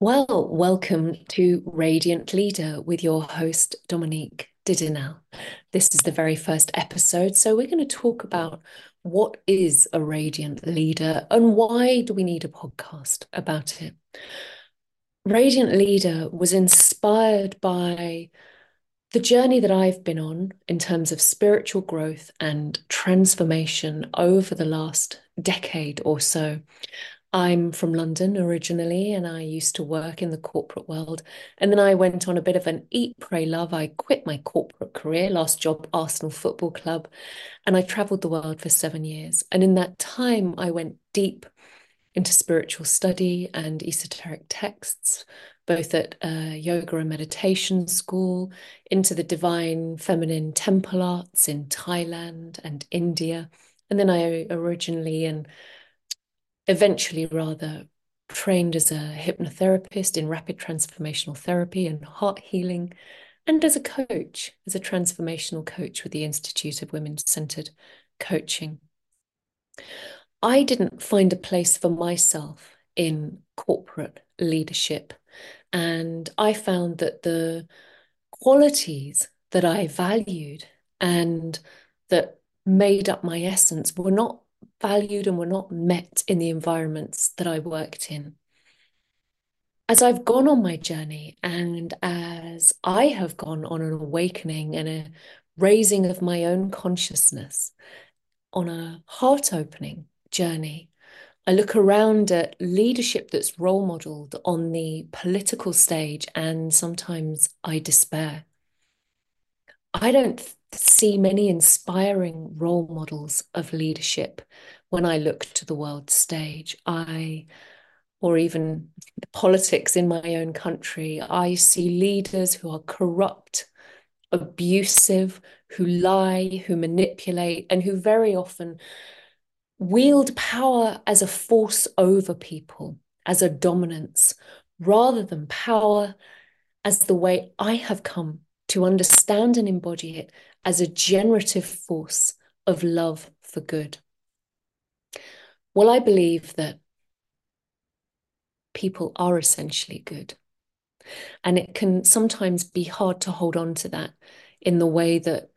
Well, welcome to Radiant Leader with your host, Dominique Didinal. This is the very first episode, so we're going to talk about what is a radiant leader and why do we need a podcast about it. Radiant Leader was inspired by the journey that I've been on in terms of spiritual growth and transformation over the last decade or so. I'm from London originally, and I used to work in the corporate world. And then I went on a bit of an eat, pray, love. I quit my corporate career, last job, Arsenal Football Club, and I traveled the world for seven years. And in that time, I went deep into spiritual study and esoteric texts, both at a yoga and meditation school, into the divine feminine temple arts in Thailand and India. And then I originally and eventually rather trained as a hypnotherapist in rapid transformational therapy and heart healing, and as a coach, as a transformational coach with the Institute of Women Centered Coaching. I didn't find a place for myself in corporate leadership. And I found that the qualities that I valued and that made up my essence were not valued and were not met in the environments that I worked in. As I've gone on my journey and as I have gone on an awakening and a raising of my own consciousness on a heart opening journey, I look around at leadership that's role modeled on the political stage and sometimes I despair. I don't see many inspiring role models of leadership when I look to the world stage. I, or even the politics in my own country, I see leaders who are corrupt, abusive, who lie, who manipulate, and who very often wield power as a force over people, as a dominance, rather than power as the way I have come to understand and embody it as a generative force of love for good. Well, I believe that people are essentially good. And it can sometimes be hard to hold on to that in the way that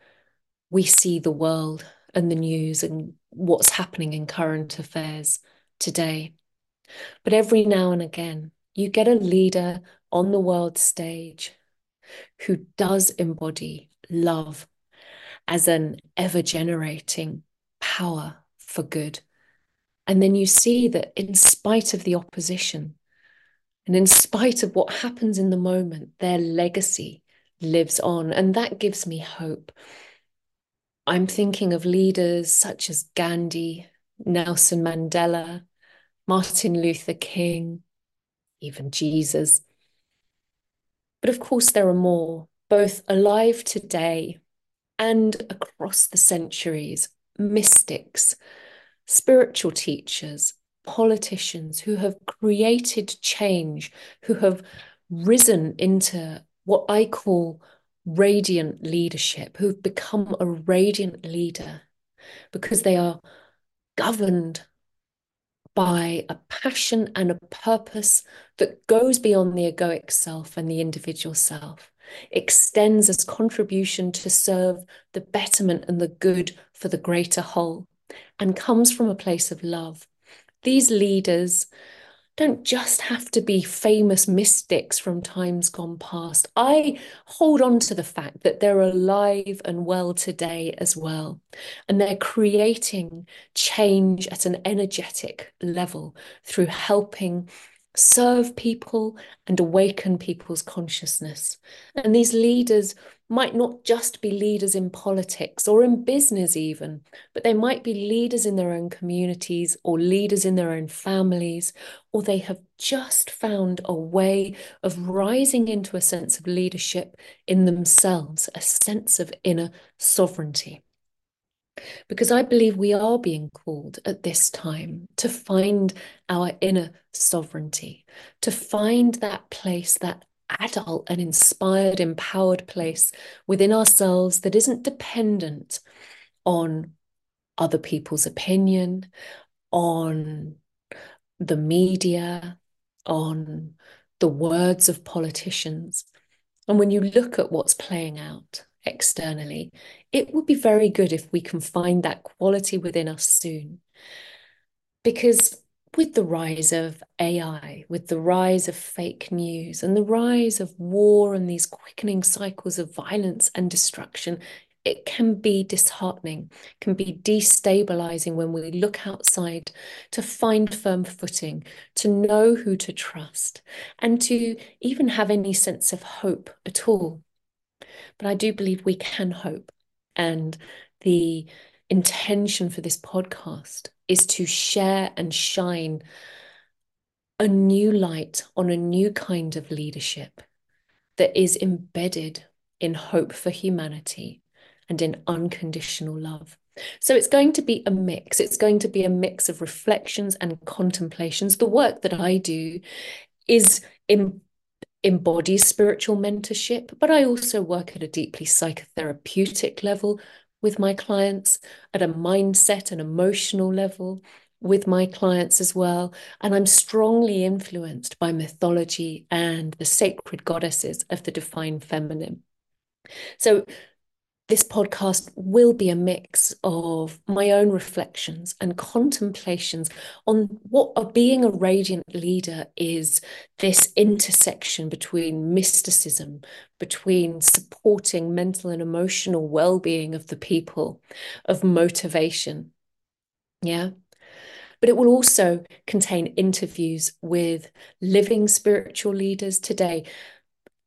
we see the world and the news and what's happening in current affairs today. But every now and again, you get a leader on the world stage who does embody love as an ever generating power for good. And then you see that in spite of the opposition and in spite of what happens in the moment, their legacy lives on. And that gives me hope. I'm thinking of leaders such as Gandhi, Nelson Mandela, Martin Luther King, even Jesus. But of course, there are more, both alive today and across the centuries, mystics, spiritual teachers, politicians who have created change, who have risen into what I call radiant leadership, who've become a radiant leader because they are governed by a passion and a purpose that goes beyond the egoic self and the individual self, extends as contribution to serve the betterment and the good for the greater whole, and comes from a place of love. These leaders don't just have to be famous mystics from times gone past. I hold on to the fact that they're alive and well today as well. And they're creating change at an energetic level through helping serve people and awaken people's consciousness. And these leaders might not just be leaders in politics or in business, even, but they might be leaders in their own communities or leaders in their own families, or they have just found a way of rising into a sense of leadership in themselves, a sense of inner sovereignty. Because I believe we are being called at this time to find our inner sovereignty, to find that place, that adult and inspired, empowered place within ourselves that isn't dependent on other people's opinion, on the media, on the words of politicians. And when you look at what's playing out externally, it would be very good if we can find that quality within us soon. Because with the rise of AI, with the rise of fake news, and the rise of war and these quickening cycles of violence and destruction, it can be disheartening, can be destabilizing when we look outside to find firm footing, to know who to trust, and to even have any sense of hope at all. But I do believe we can hope. And the intention for this podcast is to share and shine a new light on a new kind of leadership that is embedded in hope for humanity and in unconditional love. So it's going to be a mix. It's going to be a mix of reflections and contemplations. The work that I do is in embodies spiritual mentorship, but I also work at a deeply psychotherapeutic level with my clients at a mindset and emotional level with my clients as well. And I'm strongly influenced by mythology and the sacred goddesses of the divine feminine. So this podcast will be a mix of my own reflections and contemplations on what a being a radiant leader is this intersection between mysticism, between supporting mental and emotional well being of the people, of motivation. Yeah. But it will also contain interviews with living spiritual leaders today,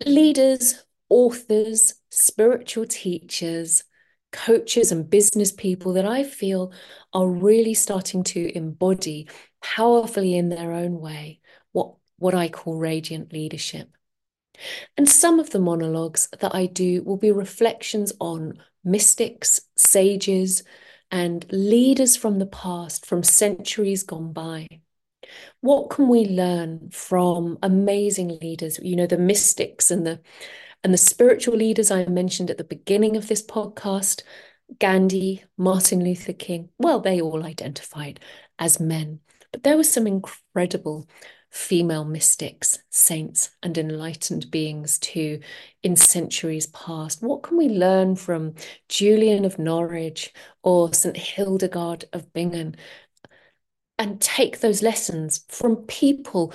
leaders authors, spiritual teachers, coaches, and business people that I feel are really starting to embody powerfully in their own way what, what I call radiant leadership. And some of the monologues that I do will be reflections on mystics, sages, and leaders from the past, from centuries gone by. What can we learn from amazing leaders? You know, the mystics and the and the spiritual leaders I mentioned at the beginning of this podcast, Gandhi, Martin Luther King, well, they all identified as men. But there were some incredible female mystics, saints, and enlightened beings too in centuries past. What can we learn from Julian of Norwich or St. Hildegard of Bingen? And take those lessons from people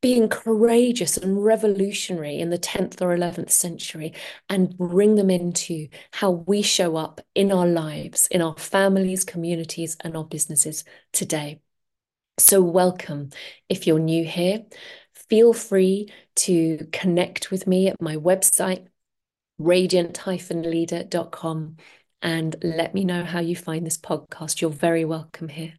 being courageous and revolutionary in the 10th or 11th century and bring them into how we show up in our lives, in our families, communities, and our businesses today. So, welcome. If you're new here, feel free to connect with me at my website, radiant-leader.com, and let me know how you find this podcast. You're very welcome here.